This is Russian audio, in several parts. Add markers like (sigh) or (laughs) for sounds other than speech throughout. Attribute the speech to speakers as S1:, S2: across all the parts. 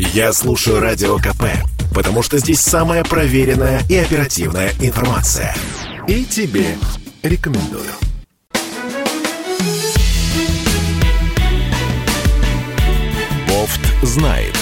S1: Я слушаю Радио КП, потому что здесь самая проверенная и оперативная информация. И тебе рекомендую. Бофт знает.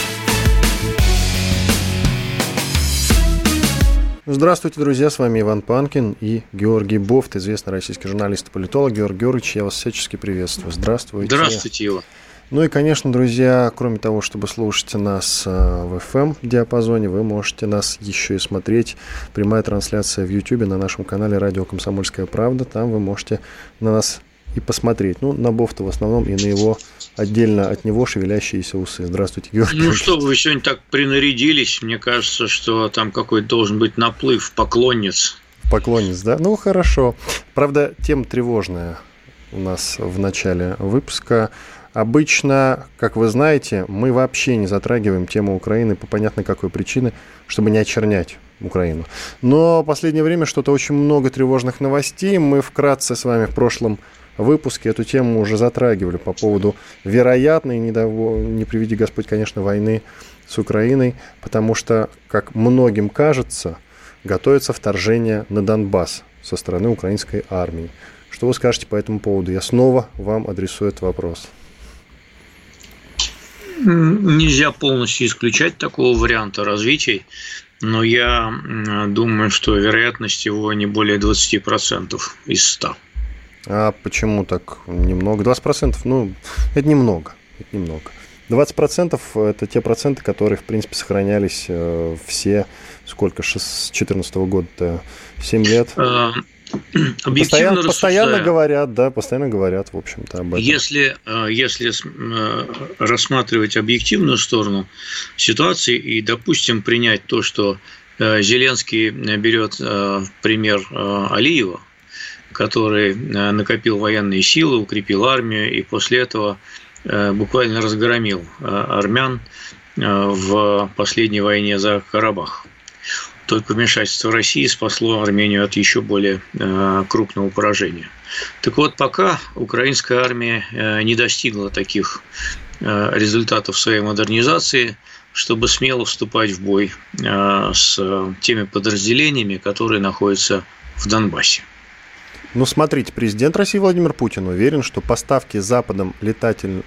S2: Здравствуйте, друзья, с вами Иван Панкин и Георгий Бофт, известный российский журналист и политолог. Георгий Георгиевич, я вас всячески приветствую. Здравствуйте.
S3: Здравствуйте, Ива.
S2: Ну и, конечно, друзья, кроме того, чтобы слушать нас э, в FM-диапазоне, вы можете нас еще и смотреть. Прямая трансляция в YouTube на нашем канале «Радио Комсомольская правда». Там вы можете на нас и посмотреть. Ну, на Бофта в основном и на его отдельно от него шевелящиеся усы. Здравствуйте, Георгий.
S3: Ну что, вы сегодня так принарядились. Мне кажется, что там какой-то должен быть наплыв поклонниц.
S2: Поклонниц, да? Ну, хорошо. Правда, тема тревожная у нас в начале выпуска. Обычно, как вы знаете, мы вообще не затрагиваем тему Украины по понятной какой причине, чтобы не очернять Украину. Но в последнее время что-то очень много тревожных новостей. Мы вкратце с вами в прошлом выпуске эту тему уже затрагивали по поводу вероятной, не, дов... не приведи Господь, конечно, войны с Украиной, потому что, как многим кажется, готовится вторжение на Донбасс со стороны украинской армии. Что вы скажете по этому поводу? Я снова вам адресую этот вопрос.
S3: Нельзя полностью исключать такого варианта развития, но я думаю, что вероятность его не более 20% из 100.
S2: А почему так немного? 20%, ну, это немного. Это немного. 20% это те проценты, которые, в принципе, сохранялись э, все, сколько, с 2014 года, 7 лет. Постоянно, постоянно говорят, да, постоянно говорят, в общем-то, об этом.
S3: Если, э, если э, рассматривать объективную сторону ситуации и, допустим, принять то, что э, Зеленский берет пример Алиева, который накопил военные силы, укрепил армию и после этого буквально разгромил армян в последней войне за Карабах. Только вмешательство России спасло Армению от еще более э, крупного поражения. Так вот, пока украинская армия э, не достигла таких э, результатов своей модернизации, чтобы смело вступать в бой с теми подразделениями, которые находятся в Донбассе.
S2: Ну, смотрите, президент России Владимир Путин уверен, что поставки Западом летатель,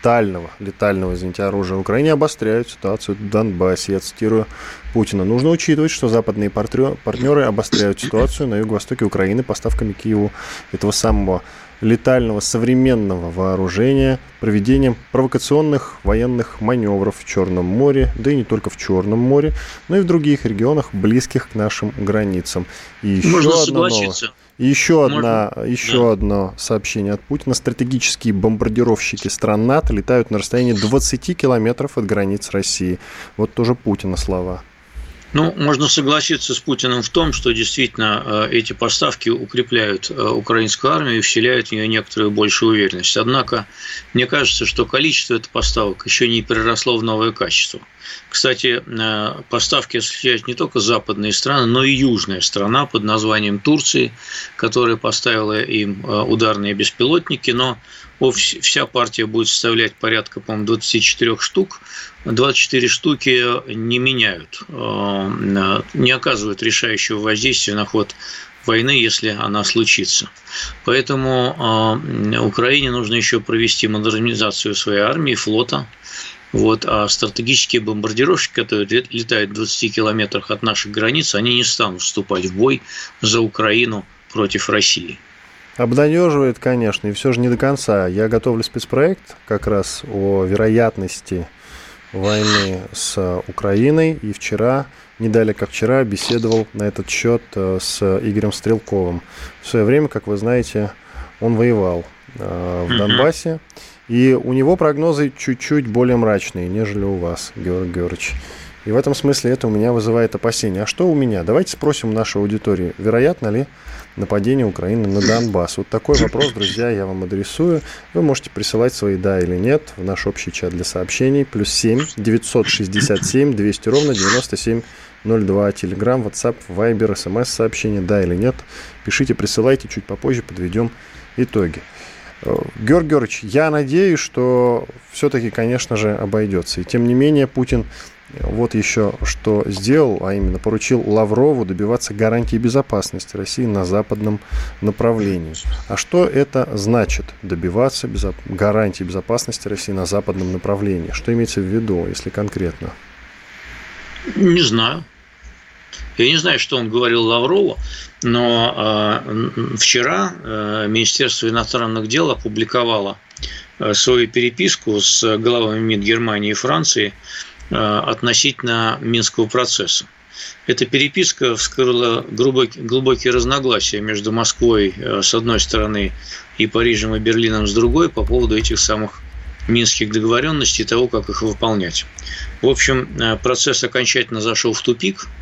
S2: летального, летального, извините, оружия в Украине обостряют ситуацию в Донбассе. Я цитирую Путина. Нужно учитывать, что западные партнеры обостряют ситуацию на юго-востоке Украины поставками Киеву этого самого летального современного вооружения, проведением провокационных военных маневров в Черном море, да и не только в Черном море, но и в других регионах, близких к нашим границам. И еще
S3: Можно согласиться.
S2: Новое. И еще, одна, еще да. одно сообщение от Путина. Стратегические бомбардировщики стран НАТО летают на расстоянии 20 километров от границ России. Вот тоже Путина слова.
S3: Ну, можно согласиться с Путиным в том, что действительно э, эти поставки укрепляют э, украинскую армию и вселяют в нее некоторую большую уверенность. Однако, мне кажется, что количество этих поставок еще не переросло в новое качество. Кстати, э, поставки осуществляют не только западные страны, но и южная страна под названием Турции, которая поставила им ударные беспилотники, но вся партия будет составлять порядка, по-моему, 24 штук. 24 штуки не меняют, э, не оказывают решающего воздействия на ход войны, если она случится. Поэтому э, Украине нужно еще провести модернизацию своей армии, флота. Вот, а стратегические бомбардировщики, которые летают в 20 километрах от наших границ, они не станут вступать в бой за Украину против России.
S2: Обнадеживает, конечно, и все же не до конца. Я готовлю спецпроект как раз о вероятности войны с Украиной. И вчера, не далее как вчера, беседовал на этот счет э, с Игорем Стрелковым. В свое время, как вы знаете, он воевал э, в Донбассе. И у него прогнозы чуть-чуть более мрачные, нежели у вас, Георгий Георгиевич. И в этом смысле это у меня вызывает опасения. А что у меня? Давайте спросим нашу аудиторию, вероятно ли нападение Украины на Донбасс? Вот такой вопрос, друзья, я вам адресую. Вы можете присылать свои «да» или «нет» в наш общий чат для сообщений. Плюс 7 967 200 ровно 9702. Телеграм, WhatsApp, Viber, смс-сообщение «да» или «нет». Пишите, присылайте, чуть попозже подведем итоги. Георгий Георгиевич, я надеюсь, что все-таки, конечно же, обойдется. И тем не менее, Путин вот еще что сделал, а именно поручил Лаврову добиваться гарантии безопасности России на западном направлении. А что это значит, добиваться безо... гарантии безопасности России на западном направлении? Что имеется в виду, если конкретно?
S3: Не знаю. Я не знаю, что он говорил Лаврову, но э, вчера э, Министерство иностранных дел опубликовало э, свою переписку с главами МИД Германии и Франции э, относительно Минского процесса. Эта переписка вскрыла глубокие, разногласия между Москвой э, с одной стороны и Парижем и Берлином с другой по поводу этих самых минских договоренностей и того, как их выполнять. В общем, э, процесс окончательно зашел в тупик –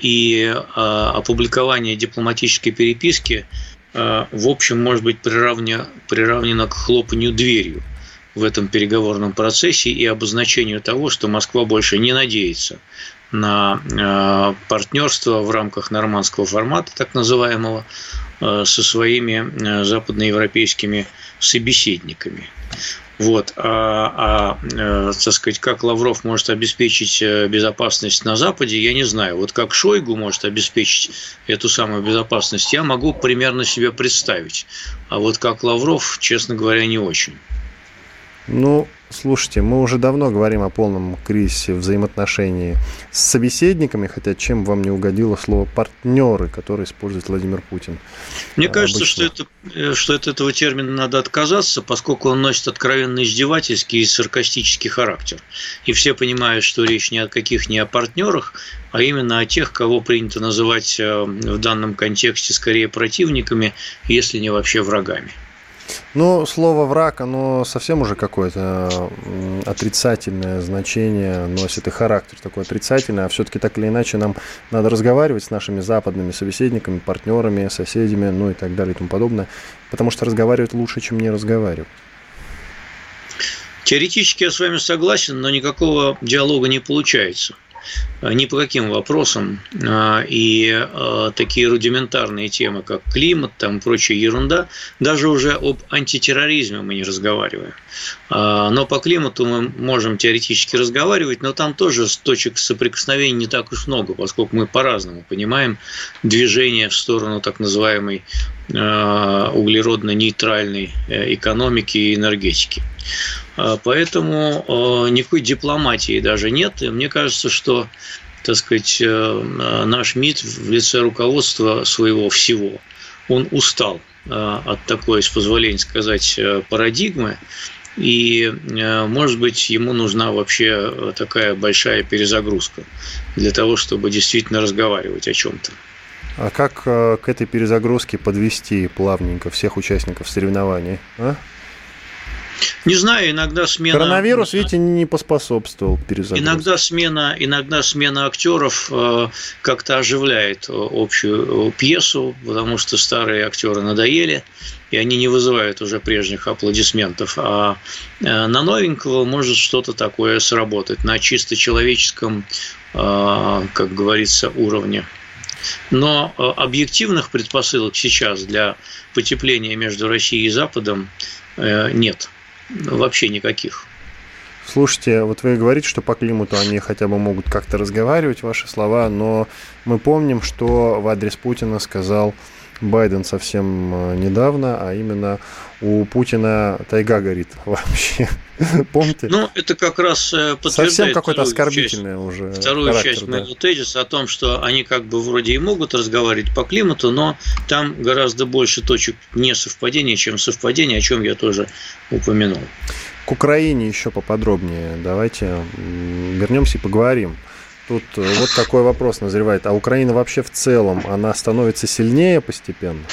S3: и опубликование дипломатической переписки, в общем, может быть приравнено, приравнено к хлопанию дверью в этом переговорном процессе и обозначению того, что Москва больше не надеется на партнерство в рамках нормандского формата, так называемого, со своими западноевропейскими собеседниками. Вот. А, а э, так сказать, как Лавров может обеспечить э, безопасность на Западе, я не знаю. Вот как Шойгу может обеспечить эту самую безопасность, я могу примерно себе представить. А вот как Лавров, честно говоря, не очень.
S2: Ну, Слушайте, мы уже давно говорим о полном кризисе взаимоотношений с собеседниками, хотя чем вам не угодило слово партнеры, которые использует Владимир Путин?
S3: Мне кажется, что, это, э, что от этого термина надо отказаться, поскольку он носит откровенно издевательский и саркастический характер. И все понимают, что речь ни о каких не о партнерах, а именно о тех, кого принято называть э, в данном контексте скорее противниками, если не вообще врагами.
S2: Ну, слово враг, оно совсем уже какое-то отрицательное значение носит и характер такой отрицательный, а все-таки так или иначе нам надо разговаривать с нашими западными собеседниками, партнерами, соседями, ну и так далее и тому подобное, потому что разговаривать лучше, чем не разговаривать.
S3: Теоретически я с вами согласен, но никакого диалога не получается. Э, ни по каким вопросам. Э, и э, такие рудиментарные темы, как климат, там прочая ерунда, даже уже об антитерроризме мы не разговариваем. Но по климату мы можем теоретически разговаривать, но там тоже точек соприкосновения не так уж много, поскольку мы по-разному понимаем движение в сторону так называемой углеродно-нейтральной экономики и энергетики. А, поэтому никакой дипломатии даже нет. И мне кажется, что так сказать, э, наш МИД в лице руководства своего всего, он устал от такой, с позволения сказать, э, парадигмы, и, э, может быть, ему нужна вообще такая большая перезагрузка для того, чтобы действительно разговаривать о чем-то.
S2: А как к этой перезагрузке подвести плавненько всех участников соревнований? А?
S3: Не знаю, иногда смена...
S2: Коронавирус, видите, не поспособствовал перезагрузке.
S3: Иногда смена, иногда смена актеров э, как-то оживляет общую пьесу, потому что старые актеры надоели, и они не вызывают уже прежних аплодисментов. А э, на новенького может что-то такое сработать на чисто человеческом, э, как говорится, уровне. Но объективных предпосылок сейчас для потепления между Россией и Западом нет вообще никаких.
S2: Слушайте, вот вы говорите, что по климату они хотя бы могут как-то разговаривать, ваши слова, но мы помним, что в адрес Путина сказал Байден совсем э, недавно, а именно у Путина тайга горит (laughs) вообще. Помните?
S3: Ну, это как раз э, подтверждает
S2: Совсем какой-то оскорбительный
S3: часть,
S2: уже
S3: Вторую характер, часть да. моего тезиса о том, что они как бы вроде и могут разговаривать по климату, но там гораздо больше точек несовпадения, чем совпадения, о чем я тоже упомянул.
S2: К Украине еще поподробнее. Давайте вернемся и поговорим. Тут э, вот такой вопрос назревает. А Украина вообще в целом, она становится сильнее постепенно?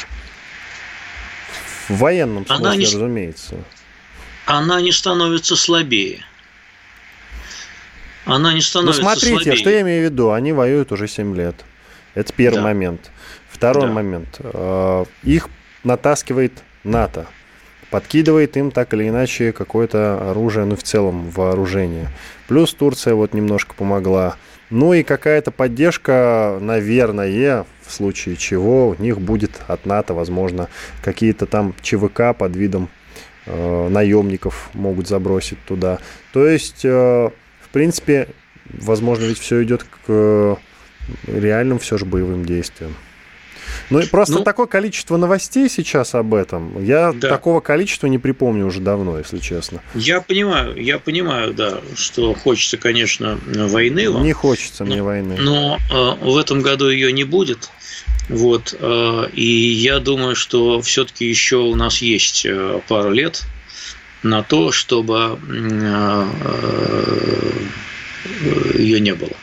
S2: В военном смысле, она не, разумеется.
S3: Она не становится слабее. Она не становится
S2: Ну, смотрите,
S3: слабее.
S2: что я имею в виду? Они воюют уже 7 лет. Это первый да. момент. Второй да. момент. Э, их натаскивает НАТО. Подкидывает им так или иначе какое-то оружие, ну, в целом вооружение. Плюс Турция вот немножко помогла. Ну и какая-то поддержка, наверное, в случае чего у них будет от НАТО, возможно, какие-то там ЧВК под видом э, наемников могут забросить туда. То есть, э, в принципе, возможно, ведь все идет к э, реальным все же боевым действиям. Ну и просто ну, такое количество новостей сейчас об этом. Я да. такого количества не припомню уже давно, если честно.
S3: Я понимаю, я понимаю, да, что хочется, конечно, войны. Вам,
S2: не хочется но, мне войны.
S3: Но э, в этом году ее не будет. Вот, э, и я думаю, что все-таки еще у нас есть э, пару лет на то, чтобы э, э, ее не было.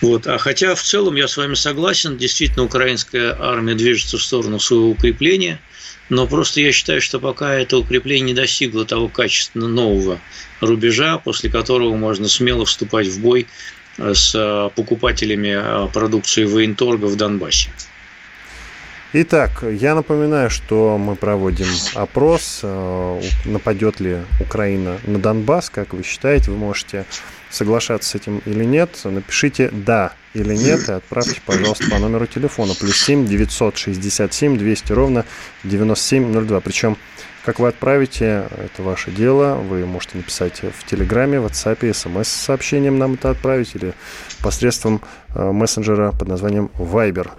S3: Вот. А хотя в целом я с вами согласен, действительно украинская армия движется в сторону своего укрепления, но просто я считаю, что пока это укрепление не достигло того качественно нового рубежа, после которого можно смело вступать в бой с покупателями продукции военторга в Донбассе.
S2: Итак, я напоминаю, что мы проводим опрос, э, нападет ли Украина на Донбасс, как вы считаете, вы можете соглашаться с этим или нет, напишите «да» или «нет» и отправьте, пожалуйста, по номеру телефона плюс 7 967 200 ровно 9702. Причем как вы отправите, это ваше дело. Вы можете написать в Телеграме, в WhatsApp, смс-сообщением нам это отправить или посредством мессенджера под названием Viber.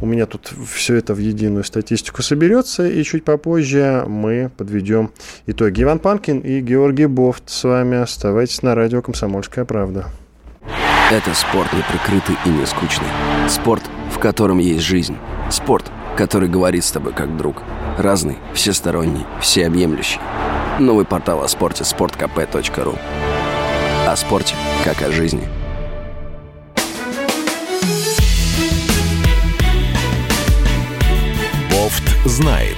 S2: У меня тут все это в единую статистику соберется, и чуть попозже мы подведем итоги. Иван Панкин и Георгий Бофт с вами. Оставайтесь на радио «Комсомольская правда».
S4: Это спорт не прикрытый и не скучный. Спорт, в котором есть жизнь. Спорт, который говорит с тобой как друг – Разный, всесторонний, всеобъемлющий. Новый портал о спорте – sportkp.ru О спорте, как о жизни.
S1: Знает.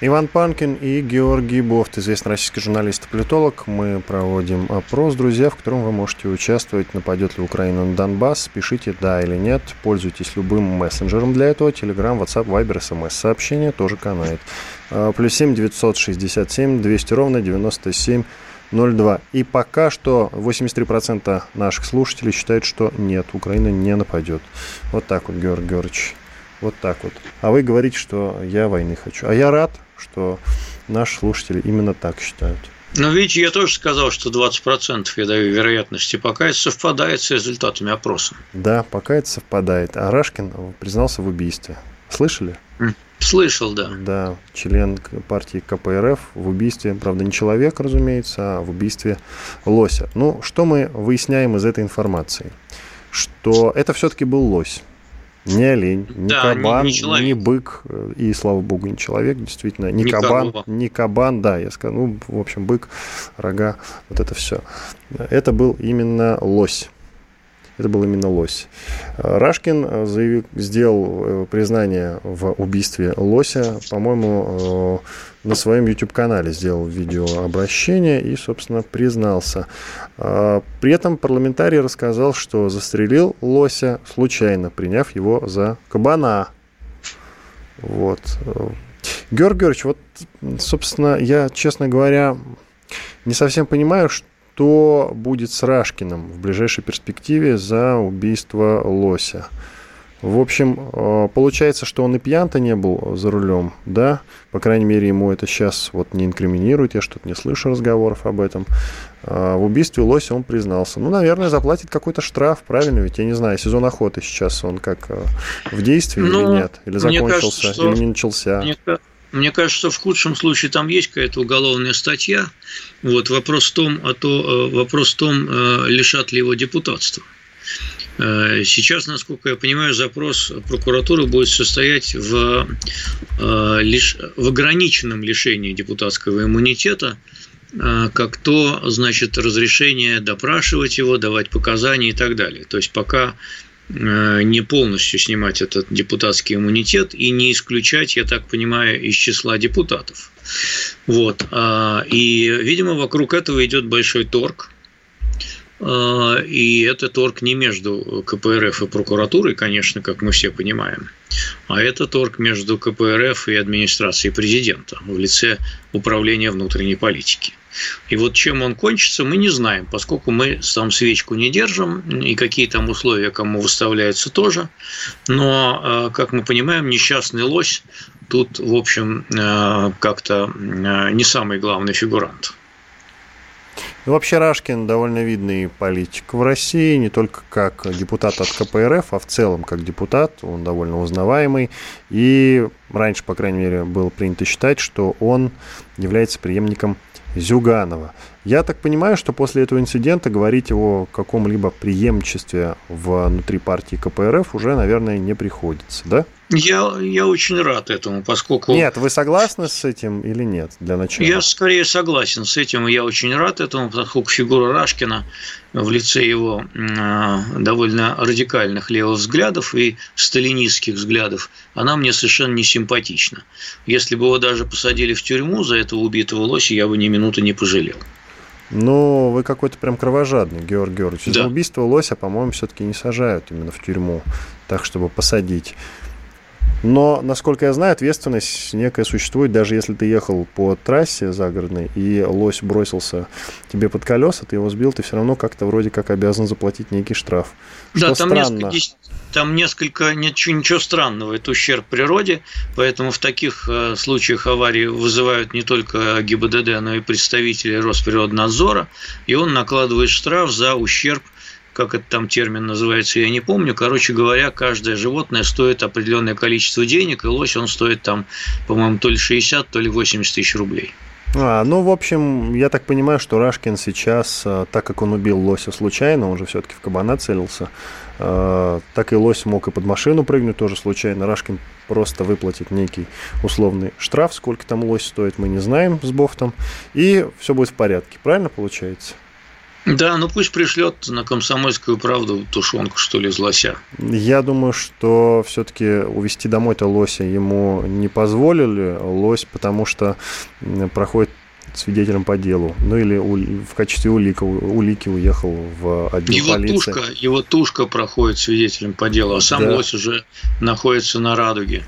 S2: Иван Панкин и Георгий Бофт, известный российский журналист и политолог. Мы проводим опрос, друзья, в котором вы можете участвовать. Нападет ли Украина на Донбасс? Пишите «да» или «нет». Пользуйтесь любым мессенджером для этого. Телеграм, WhatsApp, Viber, смс. Сообщение тоже канает. А, плюс семь девятьсот шестьдесят семь двести ровно девяносто семь 02. И пока что 83% наших слушателей считают, что нет, Украина не нападет. Вот так вот, Георгий Георгиевич. Вот так вот. А вы говорите, что я войны хочу. А я рад, что наши слушатели именно так считают.
S3: Ну, видите, я тоже сказал, что 20% я даю вероятности. Пока это совпадает с результатами опроса.
S2: Да, пока это совпадает. А Рашкин признался в убийстве. Слышали?
S3: Слышал, да.
S2: Да, член партии КПРФ в убийстве, правда, не человек, разумеется, а в убийстве лося. Ну, что мы выясняем из этой информации? Что это все-таки был лось. Не олень, не да, кабан, не, не, не бык, и, слава богу, не человек, действительно, не, не кабан, корова. не кабан, да, я сказал, ну, в общем, бык, рога, вот это все. Это был именно лось. Это был именно лось. Рашкин заявил, сделал э, признание в убийстве лося, по-моему, э, на своем YouTube-канале сделал видеообращение и, собственно, признался. При этом парламентарий рассказал, что застрелил лося случайно, приняв его за кабана. Вот. Георгий Георгиевич, вот, собственно, я, честно говоря, не совсем понимаю, что будет с Рашкиным в ближайшей перспективе за убийство лося. В общем, э, получается, что он и пьян-то не был за рулем, да? По крайней мере, ему это сейчас вот не инкриминирует, я что-то не слышу разговоров об этом. А в убийстве лося он признался. Ну, наверное, заплатит какой-то штраф, правильно? Ведь я не знаю, сезон охоты сейчас он как э, в действии ну, или нет? Или закончился, кажется, или не начался?
S3: Мне, мне кажется, в худшем случае там есть какая-то уголовная статья. Вот вопрос в том, а то, э, вопрос в том, лишат ли его депутатства. Э, сейчас, насколько я понимаю, запрос прокуратуры будет состоять в, э, лишь, в ограниченном лишении депутатского иммунитета, э, как то, значит, разрешение допрашивать его, давать показания и так далее. То есть пока не полностью снимать этот депутатский иммунитет и не исключать, я так понимаю, из числа депутатов. Вот. А, и, видимо, вокруг этого идет большой торг – и это торг не между КПРФ и прокуратурой, конечно, как мы все понимаем, А это торг между КПРФ и администрацией президента в лице управления внутренней политики. И вот чем он кончится, мы не знаем, поскольку мы там свечку не держим, и какие там условия кому выставляются тоже. Но, э, как мы понимаем, несчастный лось тут, в общем, э, как-то не самый главный фигурант.
S2: Ну, вообще Рашкин довольно видный политик в России, не только как депутат от КПРФ, а в целом как депутат. Он довольно узнаваемый. И раньше, по крайней мере, было принято считать, что он является преемником Зюганова. Я так понимаю, что после этого инцидента говорить о каком-либо преемничестве внутри партии КПРФ уже, наверное, не приходится, да?
S3: Я, я очень рад этому, поскольку...
S2: Нет, вы согласны с этим или нет, для начала?
S3: Я скорее согласен с этим, я очень рад этому, поскольку фигура Рашкина в лице его а, довольно радикальных левых взглядов и сталинистских взглядов, она мне совершенно не симпатична. Если бы его даже посадили в тюрьму за этого убитого лося, я бы ни минуты не пожалел.
S2: Ну, вы какой-то прям кровожадный, Георгий Георгиевич. Да. За убийство лося, по-моему, все-таки не сажают именно в тюрьму, так, чтобы посадить. Но, насколько я знаю, ответственность некая существует, даже если ты ехал по трассе загородной, и лось бросился тебе под колеса, ты его сбил, ты все равно как-то вроде как обязан заплатить некий штраф.
S3: Да, там странно. несколько, там несколько, ничего, ничего странного, это ущерб природе, поэтому в таких э, случаях аварии вызывают не только ГИБДД, но и представители Росприроднадзора, и он накладывает штраф за ущерб – как это там термин называется, я не помню. Короче говоря, каждое животное стоит определенное количество денег, и лось он стоит там, по-моему, то ли 60, то ли 80 тысяч рублей.
S2: А, ну, в общем, я так понимаю, что Рашкин сейчас, а, так как он убил лося случайно, он же все-таки в кабана целился, а, так и лось мог и под машину прыгнуть тоже случайно. Рашкин просто выплатит некий условный штраф, сколько там лось стоит, мы не знаем с Бофтом, и все будет в порядке. Правильно получается?
S3: Да, ну пусть пришлет на комсомольскую правду тушенку, что ли, из лося.
S2: Я думаю, что все-таки увезти домой-то лося ему не позволили. Лось, потому что проходит свидетелем по делу. Ну или в качестве улика, улики уехал в отдел
S3: его
S2: полиции.
S3: Тушка, его тушка проходит свидетелем по делу, а сам да. лось уже находится на радуге.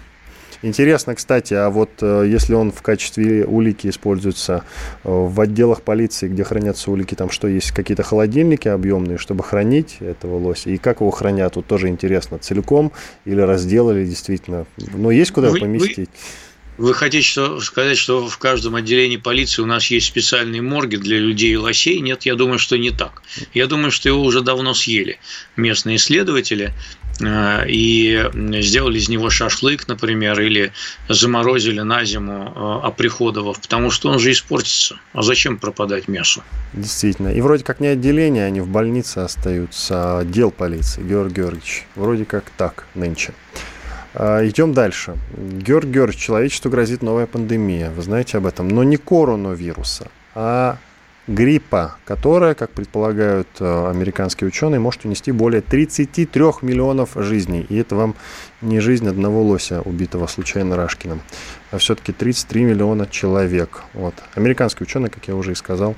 S2: Интересно, кстати, а вот э, если он в качестве улики используется э, в отделах полиции, где хранятся улики, там что, есть какие-то холодильники объемные, чтобы хранить этого лося? И как его хранят? Тут тоже интересно, целиком или разделали действительно? Ну, есть куда вы, поместить?
S3: Вы... Вы хотите что, сказать, что в каждом отделении полиции у нас есть специальные морги для людей и лосей? Нет, я думаю, что не так. Я думаю, что его уже давно съели местные исследователи. Э, и сделали из него шашлык, например, или заморозили на зиму, э, оприходовав, потому что он же испортится. А зачем пропадать мясу?
S2: Действительно. И вроде как не отделение, они в больнице остаются, а отдел полиции, Георгий Георгиевич. Вроде как так нынче. А, идем дальше. Георгий Георгиевич, человечеству грозит новая пандемия. Вы знаете об этом. Но не коронавируса, а гриппа, которая, как предполагают э, американские ученые, может унести более 33 миллионов жизней. И это вам не жизнь одного лося, убитого случайно Рашкиным, а все-таки 33 миллиона человек. Вот. Американские ученые, как я уже и сказал,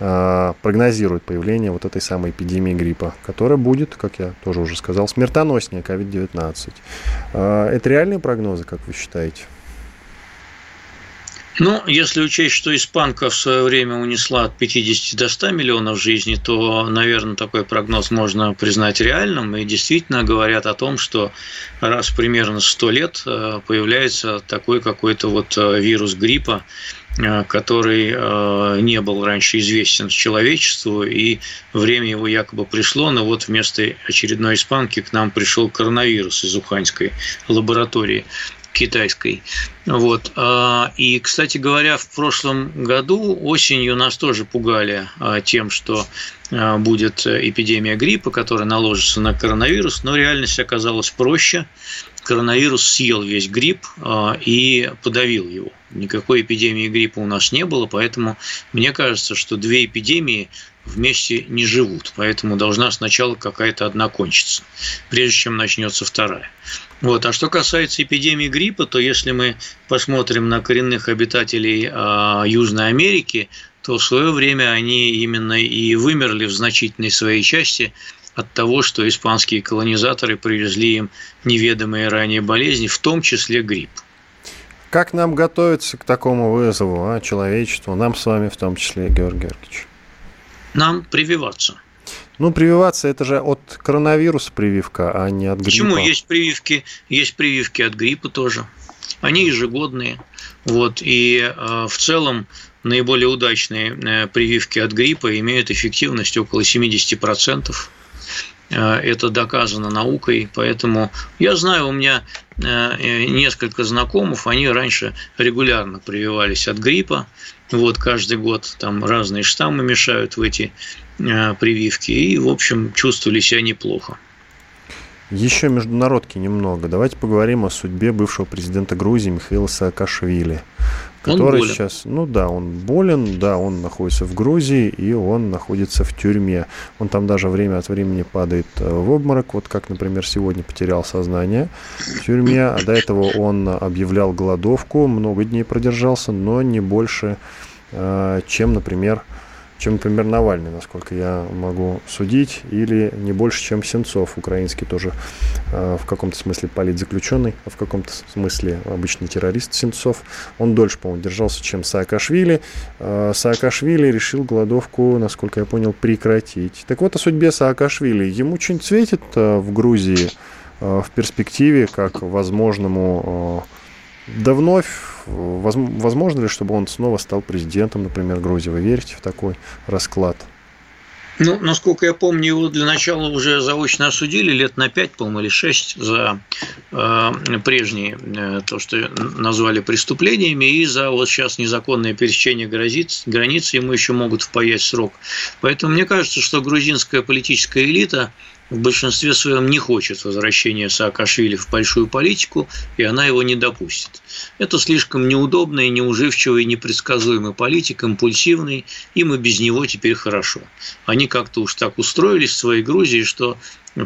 S2: э, прогнозируют появление вот этой самой эпидемии гриппа, которая будет, как я тоже уже сказал, смертоноснее COVID-19. Э, это реальные прогнозы, как вы считаете?
S3: Ну, если учесть, что испанка в свое время унесла от 50 до 100 миллионов жизней, то, наверное, такой прогноз можно признать реальным. И действительно говорят о том, что раз примерно 100 лет э, появляется такой какой-то вот э, вирус гриппа, э, который не был раньше известен человечеству, и время его якобы пришло, но вот вместо очередной испанки к нам пришел коронавирус из Уханьской лаборатории китайской. Вот. А, и, кстати говоря, в прошлом году осенью нас тоже пугали а, тем, что а, будет эпидемия гриппа, которая наложится на коронавирус, но реальность оказалась проще. Коронавирус съел весь грипп и подавил его. Никакой эпидемии гриппа у нас не было, поэтому мне кажется, что две эпидемии вместе не живут, поэтому должна сначала какая-то одна кончиться, прежде чем начнется вторая. Вот. А что касается эпидемии гриппа, то если мы посмотрим на коренных обитателей э, Южной Америки, то в свое время они именно и вымерли в значительной своей части от того, что испанские колонизаторы привезли им неведомые ранее болезни, в том числе грипп.
S2: Как нам готовиться к такому вызову, а, человечеству, нам с вами в том числе, Георгий Георгиевич?
S3: Нам прививаться.
S2: Ну, прививаться это же от коронавируса прививка, а не от гриппа.
S3: Почему есть прививки? Есть прививки от гриппа тоже. Они ежегодные. Вот. И э, в целом наиболее удачные э, прививки от гриппа имеют эффективность около 70%. Э, это доказано наукой, поэтому я знаю, у меня э, несколько знакомых, они раньше регулярно прививались от гриппа, вот каждый год там разные штаммы мешают в эти прививки, и, в общем, чувствовали себя неплохо.
S2: Еще международки немного. Давайте поговорим о судьбе бывшего президента Грузии Михаила Саакашвили который он сейчас, ну да, он болен, да, он находится в Грузии и он находится в тюрьме. Он там даже время от времени падает э, в обморок, вот как, например, сегодня потерял сознание в тюрьме, а до этого он объявлял голодовку, много дней продержался, но не больше, э, чем, например, чем, например, Навальный, насколько я могу судить, или не больше, чем Сенцов, украинский тоже э, в каком-то смысле политзаключенный, а в каком-то смысле обычный террорист Сенцов. Он дольше, по-моему, держался, чем Саакашвили. Э, Саакашвили решил голодовку, насколько я понял, прекратить. Так вот, о судьбе Саакашвили. Ему что-нибудь светит э, в Грузии э, в перспективе, как возможному э, да вновь, возможно ли, чтобы он снова стал президентом, например, Грузии? Вы верите в такой расклад?
S3: Ну, насколько я помню, его для начала уже заочно осудили лет на пять, по-моему, или шесть за э, прежние, э, то, что назвали преступлениями, и за вот сейчас незаконное пересечение границ, границы ему еще могут впаять срок. Поэтому мне кажется, что грузинская политическая элита в большинстве своем не хочет возвращения Саакашвили в большую политику, и она его не допустит. Это слишком неудобный, неуживчивый, непредсказуемый политик, импульсивный, им и без него теперь хорошо. Они как-то уж так устроились в своей Грузии, что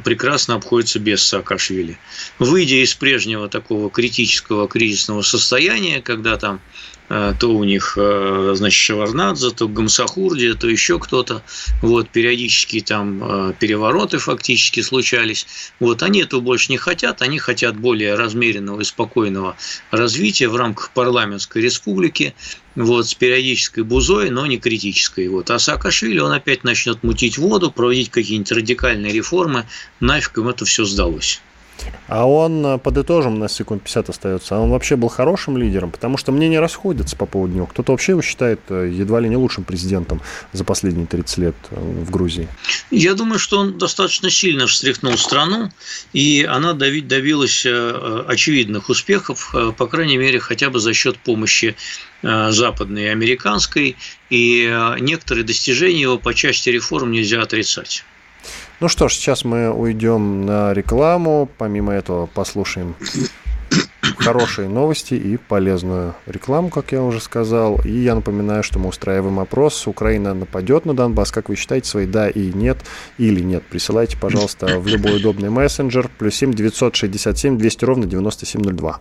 S3: прекрасно обходится без Саакашвили. Выйдя из прежнего такого критического кризисного состояния, когда там то у них, э, значит, Шеварнадзе, то Гамсахурди, то еще кто-то, вот, периодически там э, перевороты фактически случались, вот, они этого больше не хотят, они хотят более размеренного и спокойного развития в рамках парламентской республики, вот, с периодической бузой, но не критической. Вот. А Саакашвили, он опять начнет мутить воду, проводить какие-нибудь радикальные реформы, нафиг им это все сдалось.
S2: А он, э, подытожим, у нас секунд 50 остается, а он вообще был хорошим лидером, потому что мнения расходятся по поводу него. Кто-то вообще его считает э, едва ли не лучшим президентом за последние 30 лет э, в Грузии.
S3: Я думаю, что он достаточно сильно встряхнул страну, и она добилась очевидных успехов, по крайней мере, хотя бы за счет помощи западной и американской, и некоторые достижения его по части реформ нельзя отрицать.
S2: Ну что ж, сейчас мы уйдем на рекламу. Помимо этого послушаем хорошие новости и полезную рекламу, как я уже сказал. И я напоминаю, что мы устраиваем опрос. Украина нападет на Донбасс. Как вы считаете, свои да и нет или нет? Присылайте, пожалуйста, в любой удобный мессенджер. Плюс 7 967 200 ровно 9702.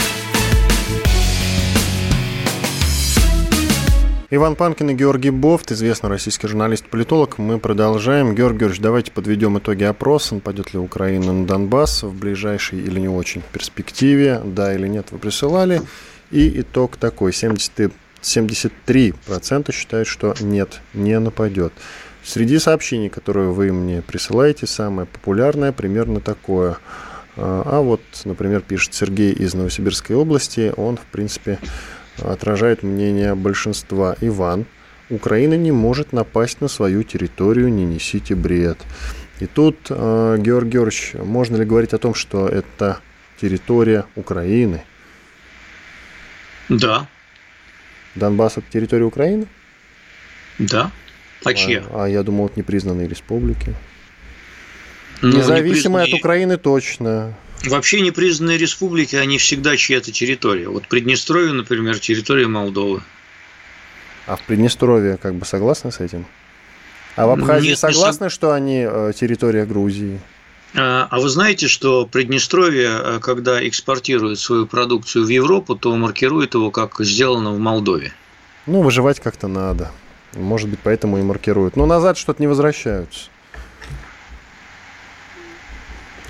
S2: Иван Панкин и Георгий Бофт, известный российский журналист-политолог. Мы продолжаем. Георгий Георгиевич, давайте подведем итоги опроса. Нападет ли Украина на Донбасс в ближайшей или не очень перспективе? Да или нет, вы присылали. И итог такой. 70, 73% считают, что нет, не нападет. Среди сообщений, которые вы мне присылаете, самое популярное примерно такое. А, а вот, например, пишет Сергей из Новосибирской области. Он, в принципе, отражает мнение большинства. Иван, Украина не может напасть на свою территорию, не несите бред. И тут, э, Георгий Георгиевич, можно ли говорить о том, что это территория Украины?
S3: Да.
S2: Донбасс это территория Украины?
S3: Да. А чья?
S2: А, а я думал, это непризнанные республики. Ну, Независимые непризнанные... от Украины точно.
S3: Вообще непризнанные республики, они всегда чья-то территория. Вот Приднестровье, например, территория Молдовы.
S2: А в Приднестровье как бы согласны с этим? А в Абхазии Нет, согласны, что они э, территория Грузии?
S3: А, а вы знаете, что Приднестровье, э, когда экспортирует свою продукцию в Европу, то маркирует его как сделано в Молдове?
S2: Ну, выживать как-то надо. Может быть, поэтому и маркируют. Но назад что-то не возвращаются.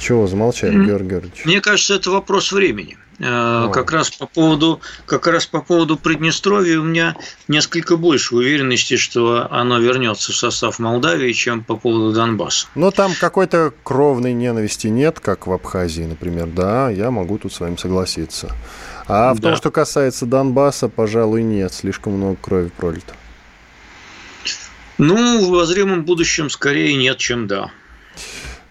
S2: Чего замолчали, mm-hmm. Георгий Георгиевич?
S3: Мне кажется, это вопрос времени. Э, как раз по поводу, как раз по поводу Приднестровья у меня несколько больше уверенности, что оно вернется в состав Молдавии, чем по поводу Донбасса.
S2: Но там какой-то кровной ненависти нет, как в Абхазии, например. Да, я могу тут с вами согласиться. А в да. том, что касается Донбасса, пожалуй, нет. Слишком много крови пролито.
S3: Ну, в воззримом будущем скорее нет, чем да.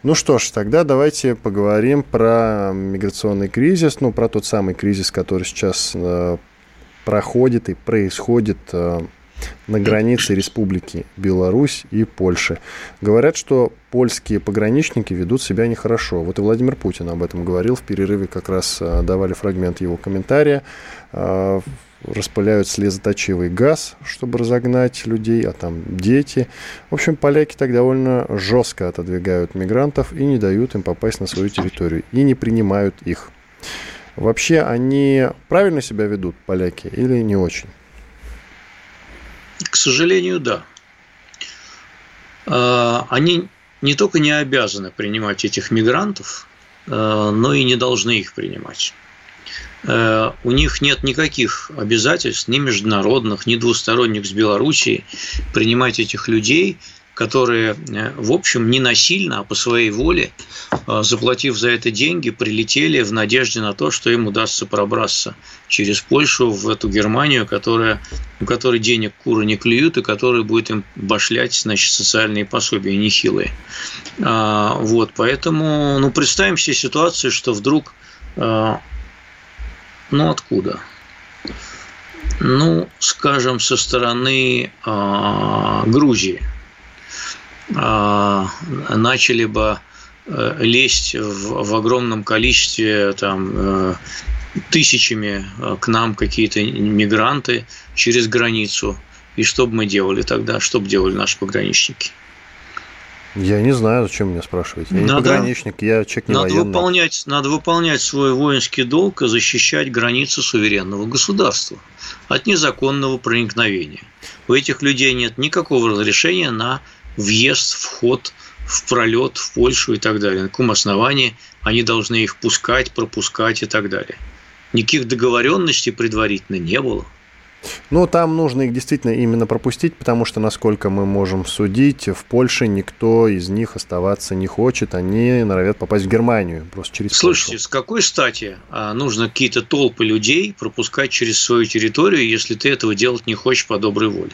S2: Ну что ж, тогда давайте поговорим про миграционный кризис, ну, про тот самый кризис, который сейчас э, проходит и происходит э, на границе Республики Беларусь и Польши. Говорят, что польские пограничники ведут себя нехорошо. Вот и Владимир Путин об этом говорил в перерыве, как раз э, давали фрагмент его комментария. Распыляют слезоточивый газ, чтобы разогнать людей, а там дети. В общем, поляки так довольно жестко отодвигают мигрантов и не дают им попасть на свою территорию, и не принимают их. Вообще, они правильно себя ведут, поляки, или не очень?
S3: К сожалению, да. А, они не только не обязаны принимать этих мигрантов, а, но и не должны их принимать. Э, у них нет никаких обязательств, ни международных, ни двусторонних с Белоруссией, принимать этих людей, которые, э, в общем, не насильно, а по своей воле, э, заплатив за это деньги, прилетели в надежде на то, что им удастся пробраться через Польшу в эту Германию, которая, у которой денег куры не клюют, и которая будет им башлять значит, социальные пособия нехилые. А, вот, поэтому ну, представим себе ситуацию, что вдруг ну откуда? Ну, скажем, со стороны э, Грузии э, начали бы э, лезть в, в огромном количестве там э, тысячами э, к нам какие-то мигранты через границу. И что бы мы делали тогда? Что бы делали наши пограничники?
S2: Я не знаю, зачем меня спрашивать. Я надо, не пограничник, я человек не
S3: надо
S2: военный.
S3: Выполнять, надо выполнять свой воинский долг и защищать границы суверенного государства от незаконного проникновения. У этих людей нет никакого разрешения на въезд, вход в пролет в Польшу и так далее. На каком основании они должны их пускать, пропускать и так далее. Никаких договоренностей предварительно не было.
S2: Ну, там нужно их действительно именно пропустить, потому что, насколько мы можем судить, в Польше никто из них оставаться не хочет. Они норовят попасть в Германию просто через
S3: Слушайте,
S2: Польшу.
S3: с какой стати а, нужно какие-то толпы людей пропускать через свою территорию, если ты этого делать не хочешь по доброй воле?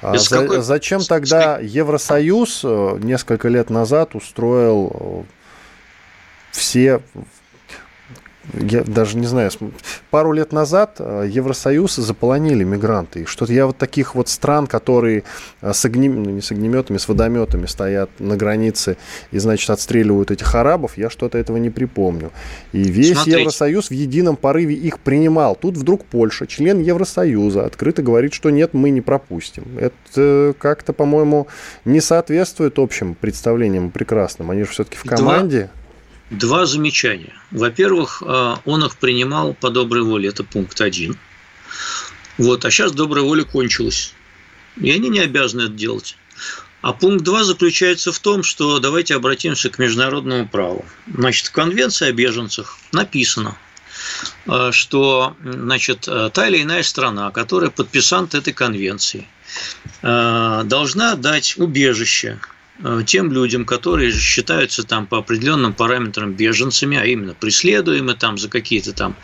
S2: А за, какой... Зачем тогда Евросоюз э, несколько лет назад устроил э, все я даже не знаю, пару лет назад э, Евросоюз заполонили мигранты. Что-то я вот таких вот стран, которые э, с огнем, ну, не с огнеметами, с водометами стоят на границе и, значит, отстреливают этих арабов, я что-то этого не припомню. И весь Смотрите. Евросоюз в едином порыве их принимал. Тут вдруг Польша, член Евросоюза, открыто говорит, что нет, мы не пропустим. Это как-то, по-моему, не соответствует общим представлениям прекрасным. Они же все-таки в команде.
S3: Два Два замечания. Во-первых, э, он их принимал по доброй воле, это пункт один. Вот, а сейчас добрая воля кончилась. И они не обязаны это делать. А пункт два заключается в том, что давайте обратимся к международному праву. Значит, в Конвенции о беженцах написано, э, что значит, э, та или иная страна, которая подписант этой конвенции, должна дать убежище тем людям, которые считаются там по определенным параметрам беженцами, а именно преследуемы там за какие-то там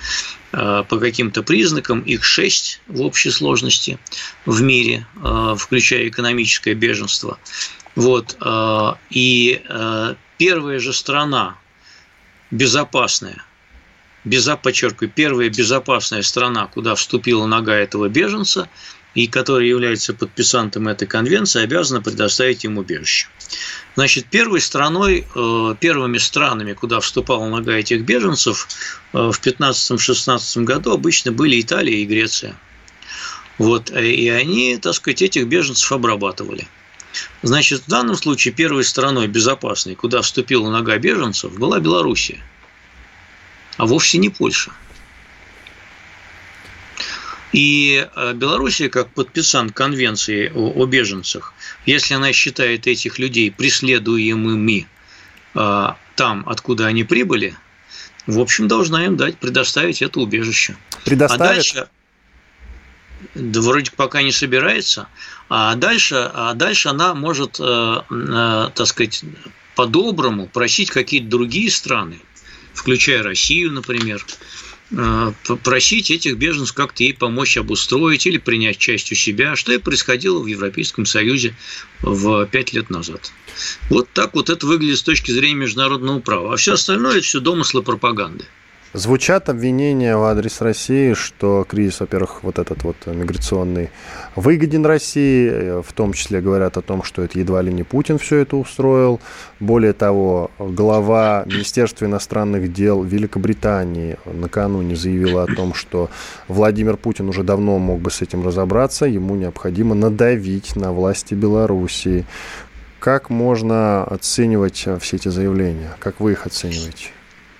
S3: э, по каким-то признакам, их шесть в общей сложности в мире, э, включая экономическое беженство. Вот. И первая же страна безопасная, безо, подчеркиваю, первая безопасная страна, куда вступила нога этого беженца, и который является подписантом этой конвенции, обязана предоставить им убежище. Значит, первой страной, э, первыми странами, куда вступала нога этих беженцев э, в 15-16 году обычно были Италия и Греция. Вот, и они, так сказать, этих беженцев обрабатывали. Значит, в данном случае первой страной безопасной, куда вступила нога беженцев, была Белоруссия, а вовсе не Польша. И э, Белоруссия, как подписант конвенции о, беженцах, если она считает этих людей преследуемыми э, там, откуда они прибыли, в общем, должна им дать, предоставить это убежище.
S2: Предоставит? А дальше,
S3: да вроде пока не собирается. А дальше, а дальше она может, э, э, так сказать, по-доброму просить какие-то другие страны, включая Россию, например, просить этих беженцев как-то ей помочь обустроить или принять часть у себя, что и происходило в Европейском Союзе в пять лет назад. Вот так вот это выглядит с точки зрения международного права. А все остальное – это все домыслы пропаганды.
S2: Звучат обвинения в адрес России, что кризис, во-первых, вот этот вот миграционный, выгоден России, в том числе говорят о том, что это едва ли не Путин все это устроил. Более того, глава Министерства иностранных дел Великобритании накануне заявила о том, что Владимир Путин уже давно мог бы с этим разобраться, ему необходимо надавить на власти Белоруссии. Как можно оценивать все эти заявления? Как вы их оцениваете?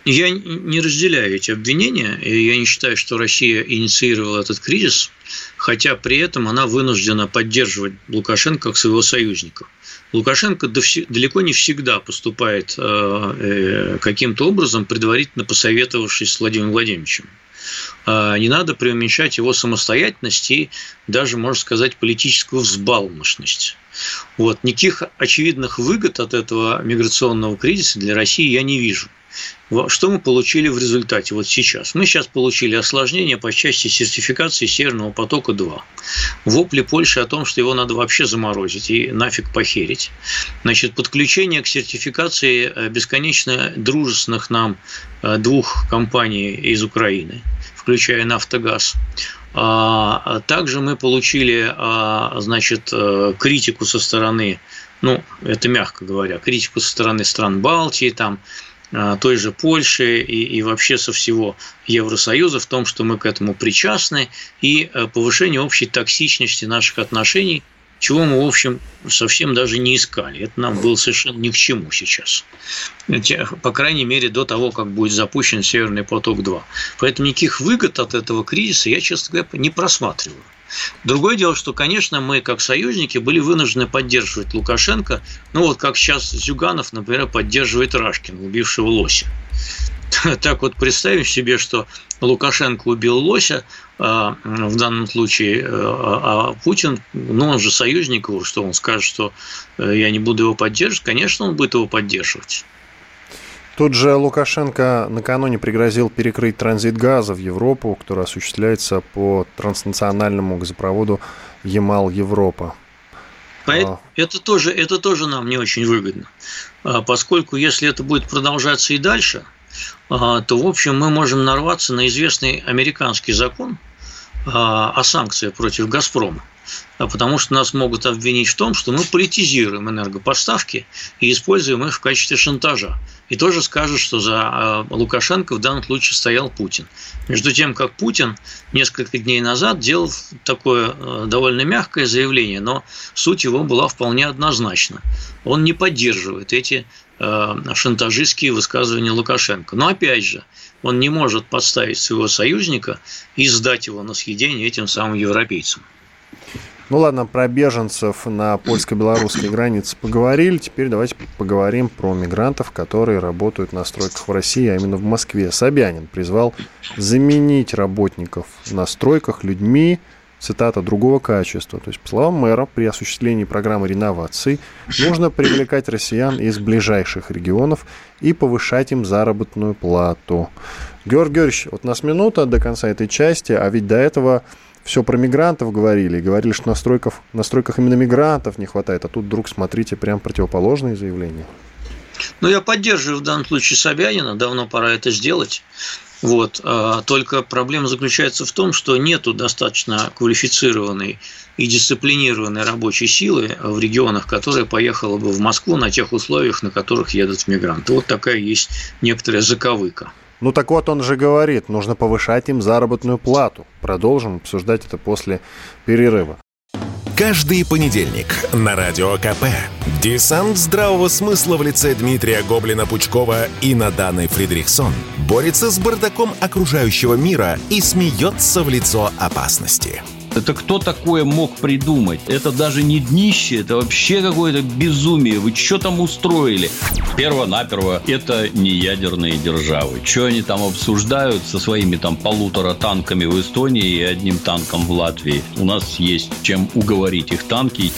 S3: Я не разделяю эти обвинения, и я не считаю, что Россия инициировала этот кризис, хотя при этом она вынуждена поддерживать Лукашенко как своего союзника. Лукашенко далеко не всегда поступает э, э, каким-то образом, предварительно посоветовавшись с Владимиром Владимировичем. А, не надо преуменьшать его самостоятельность и даже, можно сказать, политическую взбалмошность. Вот. Никаких очевидных выгод от этого миграционного кризиса для России я не вижу. Что мы получили в результате вот сейчас? Мы сейчас получили осложнение по части сертификации Северного потока-2. Вопли Польши о том, что его надо вообще заморозить и нафиг похерить. Значит, подключение к сертификации э, бесконечно дружественных нам э, двух компаний из Украины, включая «Нафтогаз», также мы получили, а, значит, э, критику со стороны, ну, это мягко говоря, критику со стороны стран Балтии, там, а, той же Польши и, и вообще со всего Евросоюза в том, что мы к этому причастны, и э, повышение общей токсичности наших отношений, чего мы, в общем, совсем даже не искали. Это нам было совершенно ни к чему сейчас. По крайней мере, до того, как будет запущен Северный поток-2. Поэтому никаких выгод от этого кризиса я, честно говоря, не просматриваю. Другое дело, что, конечно, мы, как союзники, были вынуждены поддерживать Лукашенко, ну вот как сейчас Зюганов, например, поддерживает Рашкин, убившего лося. (laughs) Так вот представим себе, что Лукашенко убил лося, а, в данном случае, а, а Путин, ну он же союзник его, что он скажет, что э, я не буду его поддерживать, конечно, он будет его поддерживать.
S2: Тут же Лукашенко накануне пригрозил перекрыть транзит газа в Европу, который осуществляется по транснациональному газопроводу Ямал-Европа.
S3: А. Это тоже, это тоже нам не очень выгодно, поскольку если это будет продолжаться и дальше, то, в общем, мы можем нарваться на известный американский закон о санкциях против «Газпрома», потому что нас могут обвинить в том, что мы политизируем энергопоставки и используем их в качестве шантажа и тоже скажут, что за а, Лукашенко в данном случае стоял Путин. Между тем, как Путин несколько дней назад делал такое а, довольно мягкое заявление, но суть его была вполне однозначна. Он не поддерживает эти а, шантажистские высказывания Лукашенко. Но опять же, он не может подставить своего союзника и сдать его на съедение этим самым европейцам.
S2: Ну ладно, про беженцев на польско-белорусской границе поговорили. Теперь давайте поговорим про мигрантов, которые работают на стройках в России, а именно в Москве. Собянин призвал заменить работников на стройках людьми, цитата, другого качества. То есть, по словам мэра, при осуществлении программы реновации нужно привлекать россиян из ближайших регионов и повышать им заработную плату. Георгий Георгиевич, вот у нас минута до конца этой части, а ведь до этого все про мигрантов говорили, говорили, что на стройках, на стройках именно мигрантов не хватает, а тут вдруг, смотрите, прям противоположные заявления.
S3: Ну, я поддерживаю в данном случае Собянина, давно пора это сделать. Вот. А, только проблема заключается в том, что нету достаточно квалифицированной и дисциплинированной рабочей силы в регионах, которая поехала бы в Москву на тех условиях, на которых едут мигранты. Вот такая есть некоторая заковыка.
S2: Ну так вот он же говорит, нужно повышать им заработную плату. Продолжим обсуждать это после перерыва.
S1: Каждый понедельник на Радио КП. Десант здравого смысла в лице Дмитрия Гоблина-Пучкова и Наданы Фридрихсон борется с бардаком окружающего мира и смеется в лицо опасности.
S5: Это кто такое мог придумать? Это даже не днище, это вообще какое-то безумие. Вы что там устроили? Перво-наперво, это не ядерные державы. Что они там обсуждают со своими там полутора танками в Эстонии и одним танком в Латвии? У нас есть чем уговорить их танки.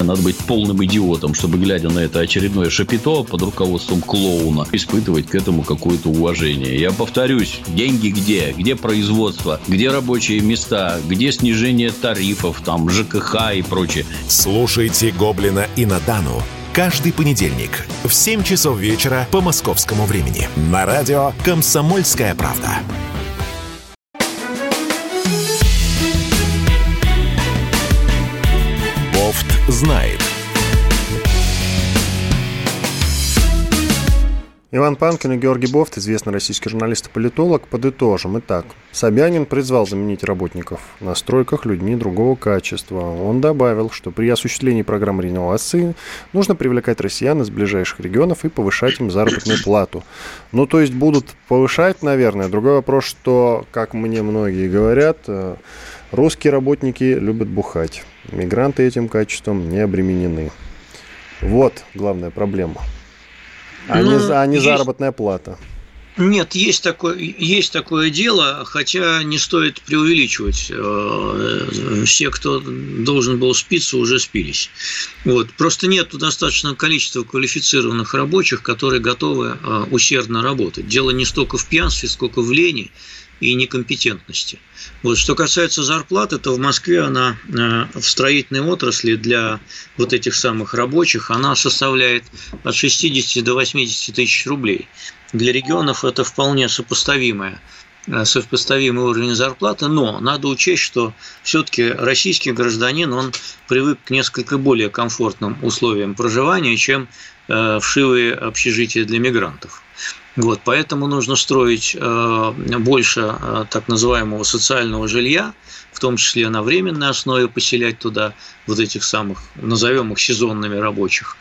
S5: Надо быть полным идиотом, чтобы, глядя на это очередное шапито под руководством клоуна, испытывать к этому какое-то уважение. Я повторюсь, деньги где? Где производство? Где рабочие места? Где снижение тарифов, там, ЖКХ и прочее?
S1: Слушайте «Гоблина» и Надану каждый понедельник в 7 часов вечера по московскому времени на радио «Комсомольская правда». Бофт знает.
S2: Иван Панкин и Георгий Бофт, известный российский журналист и политолог, подытожим. Итак, Собянин призвал заменить работников на стройках людьми другого качества. Он добавил, что при осуществлении программы реновации нужно привлекать россиян из ближайших регионов и повышать им заработную плату. Ну, то есть будут повышать, наверное. Другой вопрос, что, как мне многие говорят, э, русские работники любят бухать. Мигранты этим качеством не обременены. Вот главная проблема а, ну, не, а не есть... заработная плата.
S3: Нет, есть такое, есть такое дело, хотя не стоит преувеличивать. Э, все, кто должен был спиться, уже спились. Вот. Просто нет достаточного количества квалифицированных рабочих, которые готовы э, усердно работать. Дело не столько в пьянстве, сколько в лени и некомпетентности. Вот. Что касается зарплаты, то в Москве она э, в строительной отрасли для вот этих самых рабочих, она составляет от 60 до 80 тысяч рублей. Для регионов это вполне сопоставимое э, сопоставимый уровень зарплаты, но надо учесть, что все-таки российский гражданин, он привык к несколько более комфортным условиям проживания, чем э, вшивые общежития для мигрантов. Вот, поэтому нужно строить э, больше так называемого социального жилья, в том числе на временной основе поселять туда вот этих самых, назовем их сезонными рабочих,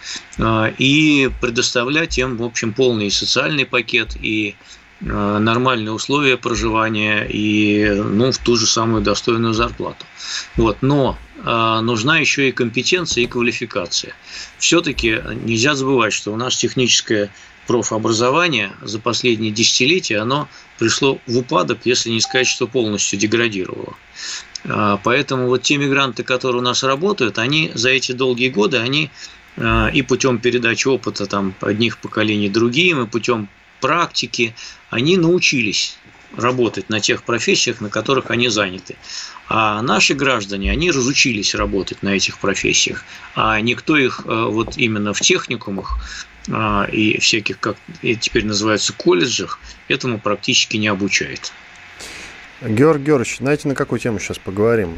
S3: и предоставлять им, в общем, полный социальный пакет и нормальные условия проживания и ну, в ту же самую достойную зарплату. Вот. Но нужна еще и компетенция и квалификация. Все-таки нельзя забывать, что у нас техническая профобразование за последние десятилетия, оно пришло в упадок, если не сказать, что полностью деградировало. А, поэтому вот те мигранты, которые у нас работают, они за эти долгие годы, они и путем передачи опыта там, одних поколений другим, и путем практики, они научились работать на тех профессиях, на которых они заняты. А наши граждане, они разучились работать на этих профессиях, а никто их а, вот именно в техникумах а, и всяких, как теперь называются, колледжах, этому практически не обучает.
S2: Георгий Георгиевич, знаете, на какую тему сейчас поговорим?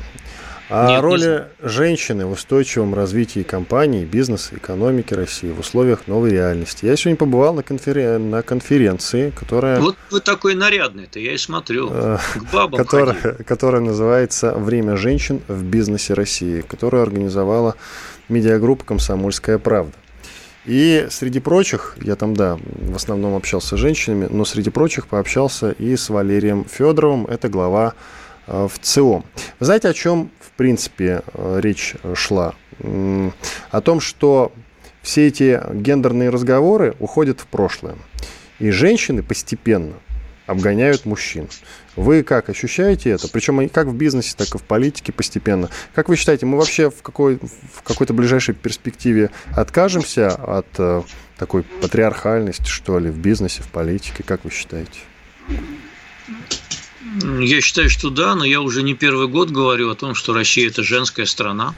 S2: О Нет, роли не... женщины в устойчивом развитии компаний, бизнеса, экономики России в условиях новой реальности. Я сегодня побывал на, конферен... на конференции, которая...
S3: Вот вы такой нарядный-то, я и смотрю. Э,
S2: К бабам которая, которая называется «Время женщин в бизнесе России», которую организовала медиагруппа «Комсомольская правда». И среди прочих, я там, да, в основном общался с женщинами, но среди прочих пообщался и с Валерием Федоровым, это глава э, в ЦИОМ. Вы знаете, о чем, принципе, э, речь шла? О том, что все эти гендерные разговоры уходят в прошлое. И женщины постепенно обгоняют мужчин. Вы как ощущаете это? Причем как в бизнесе, так и в политике постепенно. Как вы считаете, мы вообще в, какой, в какой-то ближайшей перспективе откажемся от э, такой патриархальности, что ли, в бизнесе, в политике? Как вы считаете?
S3: Я считаю, что да, но я уже не первый год говорю о том, что Россия – это женская страна.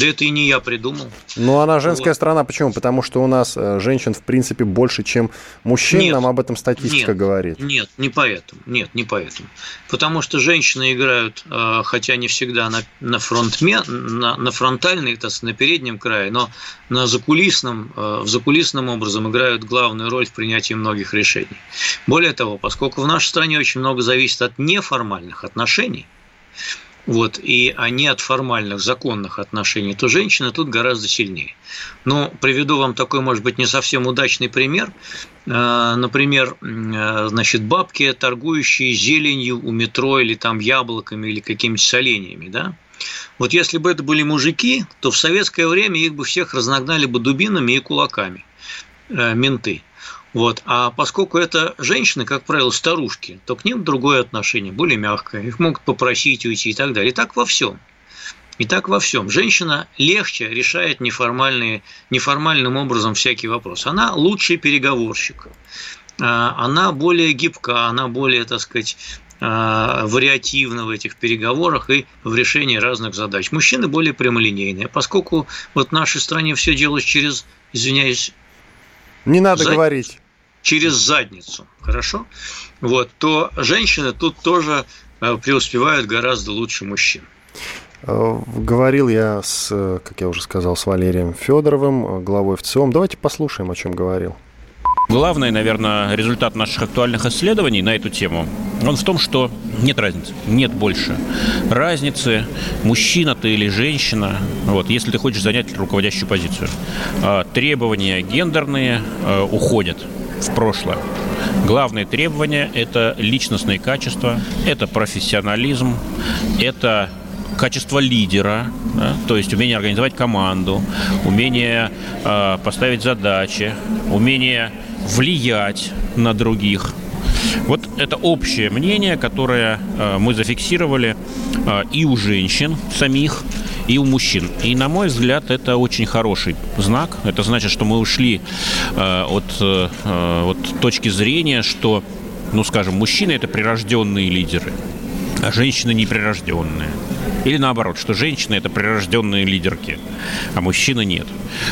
S3: Да это и не я придумал.
S2: Ну, она женская вот. страна. Почему? Потому что у нас э, женщин, в принципе, больше, чем мужчин. Нет, Нам об этом статистика
S3: нет,
S2: говорит.
S3: Нет, не поэтому. Нет, не поэтому. Потому что женщины играют, э, хотя не всегда на, на фронтме, на, на фронтальной, так сказать, на переднем крае, но на закулисном, э, в закулисном образом играют главную роль в принятии многих решений. Более того, поскольку в нашей стране очень много зависит от неформальных отношений, вот, и они от формальных законных отношений, то женщины тут гораздо сильнее. Но приведу вам такой, может быть, не совсем удачный пример. Э, например, э, значит, бабки, торгующие зеленью у метро или там яблоками или какими-то соленьями, да, вот если бы это были мужики, то в советское время их бы всех разогнали бы дубинами и кулаками, э, менты. Вот. А поскольку это женщины, как правило, старушки, то к ним другое отношение, более мягкое. Их могут попросить уйти и так далее. И так во всем. И так во всем. Женщина легче решает неформальные, неформальным образом всякий вопрос. Она лучший переговорщик. А, она более гибка, она более, так сказать, а, вариативна в этих переговорах и в решении разных задач. Мужчины более прямолинейные. Поскольку вот в нашей стране все делалось через, извиняюсь,
S2: не надо зад... говорить.
S3: Через задницу, хорошо? Вот, то женщины тут тоже э, преуспевают гораздо лучше мужчин.
S2: Э, говорил я с, как я уже сказал, с Валерием Федоровым, главой ВЦИОМ. Давайте послушаем, о чем говорил.
S6: Главный, наверное, результат наших актуальных исследований на эту тему, он в том, что нет разницы, нет больше разницы, мужчина ты или женщина, вот, если ты хочешь занять руководящую позицию. А, требования гендерные уходят в прошлое. Главные требования – это личностные качества, это профессионализм, это качество лидера, да, то есть умение организовать команду, умение э, поставить задачи, умение влиять на других. Вот это общее мнение, которое э, мы зафиксировали э, и у женщин самих, и у мужчин. И, на мой взгляд, это очень хороший знак. Это значит, что мы ушли э, от, от точки зрения, что, ну, скажем, мужчины – это прирожденные лидеры, а женщины – неприрожденные. Или наоборот, что женщины – это прирожденные лидерки, а мужчины нет.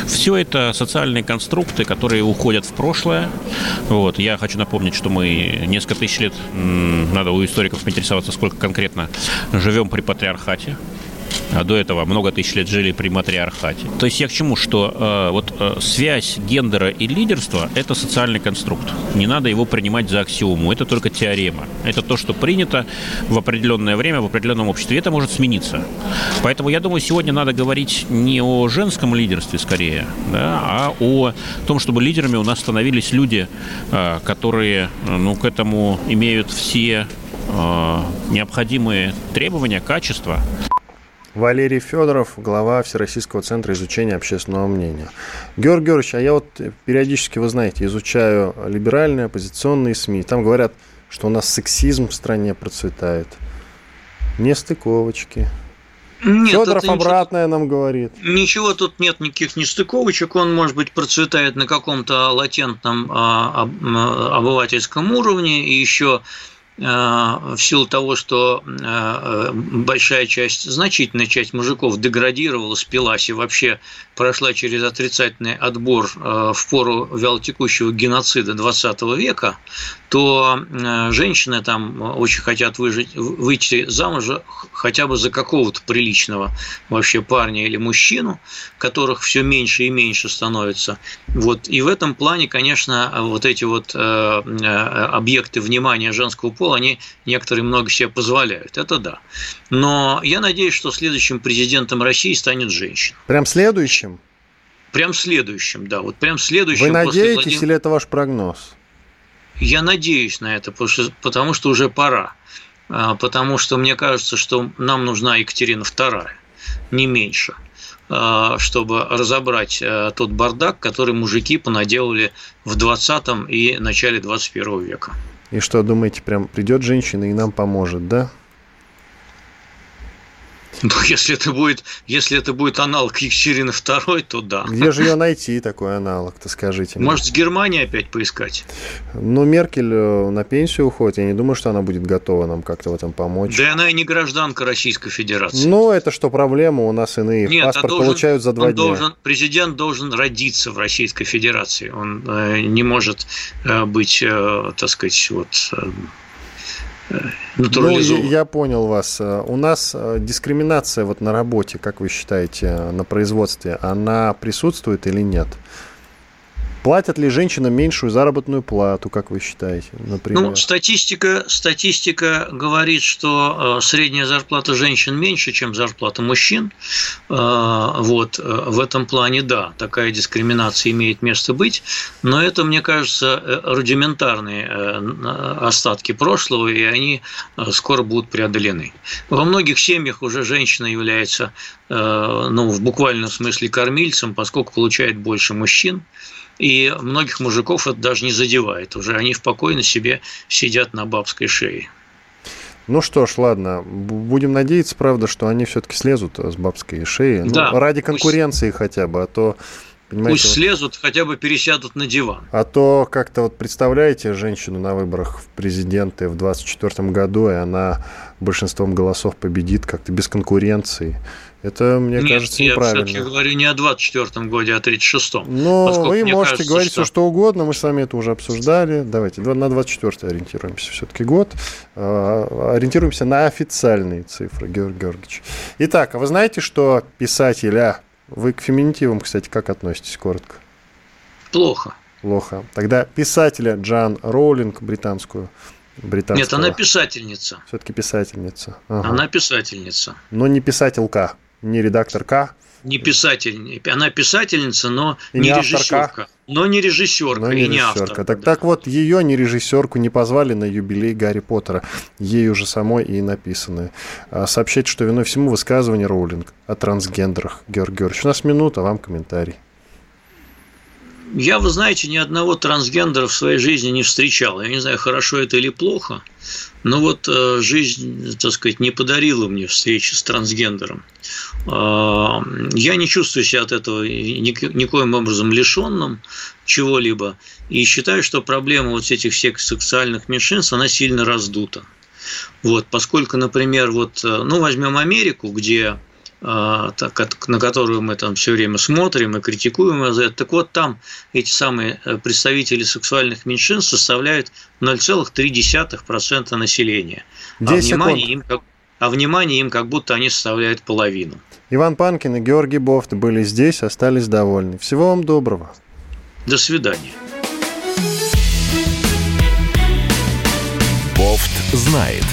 S6: Все это социальные конструкты, которые уходят в прошлое. Вот. Я хочу напомнить, что мы несколько тысяч лет, надо у историков поинтересоваться, сколько конкретно живем при патриархате а до этого много тысяч лет жили при матриархате. То есть я к чему, что э, вот э, связь гендера и лидерства – это социальный конструкт. Не надо его принимать за аксиому, это только теорема. Это то, что принято в определенное время в определенном обществе. Это может смениться. Поэтому я думаю, сегодня надо говорить не о женском лидерстве скорее, да, а о том, чтобы лидерами у нас становились люди, э, которые ну, к этому имеют все э, необходимые требования, качества.
S2: Валерий Федоров, глава Всероссийского центра изучения общественного мнения. Георгий Георгиевич, а я вот периодически, вы знаете, изучаю либеральные оппозиционные СМИ. Там говорят, что у нас сексизм в стране процветает. Нестыковочки. Нет, Федоров обратное ничего, нам говорит.
S3: Ничего тут нет, никаких нестыковочек. Он, может быть, процветает на каком-то латентном а, а, обывательском уровне. И еще Э, в силу того, что э, большая часть, значительная часть мужиков деградировала, спилась и вообще прошла через отрицательный отбор э, в пору вялотекущего геноцида 20 века, то женщины там очень хотят выжить, выйти замуж хотя бы за какого-то приличного вообще парня или мужчину, которых все меньше и меньше становится. Вот. И в этом плане, конечно, вот эти вот объекты внимания женского пола, они некоторые много себе позволяют. Это да. Но я надеюсь, что следующим президентом России станет женщина.
S2: Прям следующим?
S3: Прям следующим, да. Вот прям следующим.
S2: Вы надеетесь Владимир... или это ваш прогноз?
S3: Я надеюсь на это, потому что, потому что уже пора. А, потому что мне кажется, что нам нужна Екатерина II, не меньше а, чтобы разобрать а, тот бардак, который мужики понаделали в 20 и начале 21 века.
S2: И что, думаете, прям придет женщина и нам поможет, да?
S3: Ну, (laughs) если это будет, если это будет аналог Екатерины II, то да.
S2: Где же ее найти, такой аналог-то, скажите
S3: мне? Может, с Германии опять поискать?
S2: Ну, Меркель э, на пенсию уходит. Я не думаю, что она будет готова нам как-то в этом помочь.
S3: Да она и не гражданка Российской Федерации.
S2: Ну, это что, проблема? У нас иные Нет, а паспорт должен, получают за два дня.
S3: Должен, президент должен родиться в Российской Федерации. Он э, не может э, быть, э, так сказать, вот... Э,
S2: натурализован. Ну, я понял вас. У нас э, дискриминация вот на работе, как вы считаете, на производстве, она присутствует или нет? Платят ли женщинам меньшую заработную плату, как вы считаете, например?
S3: Ну, статистика, статистика говорит, что э, средняя зарплата женщин меньше, чем зарплата мужчин. Э, вот, э, в этом плане, да, такая дискриминация имеет место быть, но это, мне кажется, рудиментарные остатки прошлого, и они скоро будут преодолены. Во многих семьях уже женщина является, ну, в буквальном смысле кормильцем, поскольку получает больше мужчин. И многих мужиков это даже не задевает. Уже они спокойно себе сидят на бабской шее.
S2: Ну что ж, ладно, будем надеяться, правда, что они все-таки слезут с бабской шеи. Ну, да, ну, ради конкуренции пусть... хотя бы, а то
S3: Понимаете, Пусть вот, слезут, хотя бы пересядут на диван.
S2: А то как-то вот представляете женщину на выборах в президенты в 2024 году, и она большинством голосов победит как-то без конкуренции. Это, мне Нет, кажется, неправильно.
S3: я все-таки говорю не о 24-м годе, а о 36-м.
S2: Но вы можете кажется, говорить что... все, что угодно, мы с вами это уже обсуждали. Давайте на 24-й ориентируемся все-таки год. А, ориентируемся на официальные цифры, Георгий Георгиевич. Итак, а вы знаете, что писателя... Вы к феминитивам, кстати, как относитесь, коротко?
S3: Плохо.
S2: Плохо. Тогда писателя Джан Роулинг, британскую, британского...
S3: Нет, она писательница.
S2: Все-таки писательница.
S3: Ага. Она писательница.
S2: Но не писателька не редакторка.
S3: Не писатель, она писательница, но и не, не режиссерка. Но не режиссерка но не и не авторка.
S2: Так, да. так вот, ее не режиссерку не позвали на юбилей Гарри Поттера. Ею же самой и написаны. А, сообщать, что виной всему высказывание Роулинг о трансгендерах. Георгий Георгиевич, у нас минута, вам комментарий.
S3: Я, вы знаете, ни одного трансгендера в своей жизни не встречал. Я не знаю, хорошо это или плохо, но вот э, жизнь, так сказать, не подарила мне встречи с трансгендером. Э, я не чувствую себя от этого никоим образом лишенным чего-либо. И считаю, что проблема вот этих всех сексуальных меньшинств, она сильно раздута. Вот, поскольку, например, вот, э, ну, возьмем Америку, где а, на которую мы там все время смотрим и критикуем за это. Так вот, там эти самые э, представители сексуальных меньшинств составляют 0,3% населения. А внимание, им как, а внимание им как будто они составляют половину.
S2: Иван Панкин и Георгий Бофт были здесь, остались довольны. Всего вам доброго.
S3: До свидания.
S1: Бофт знает.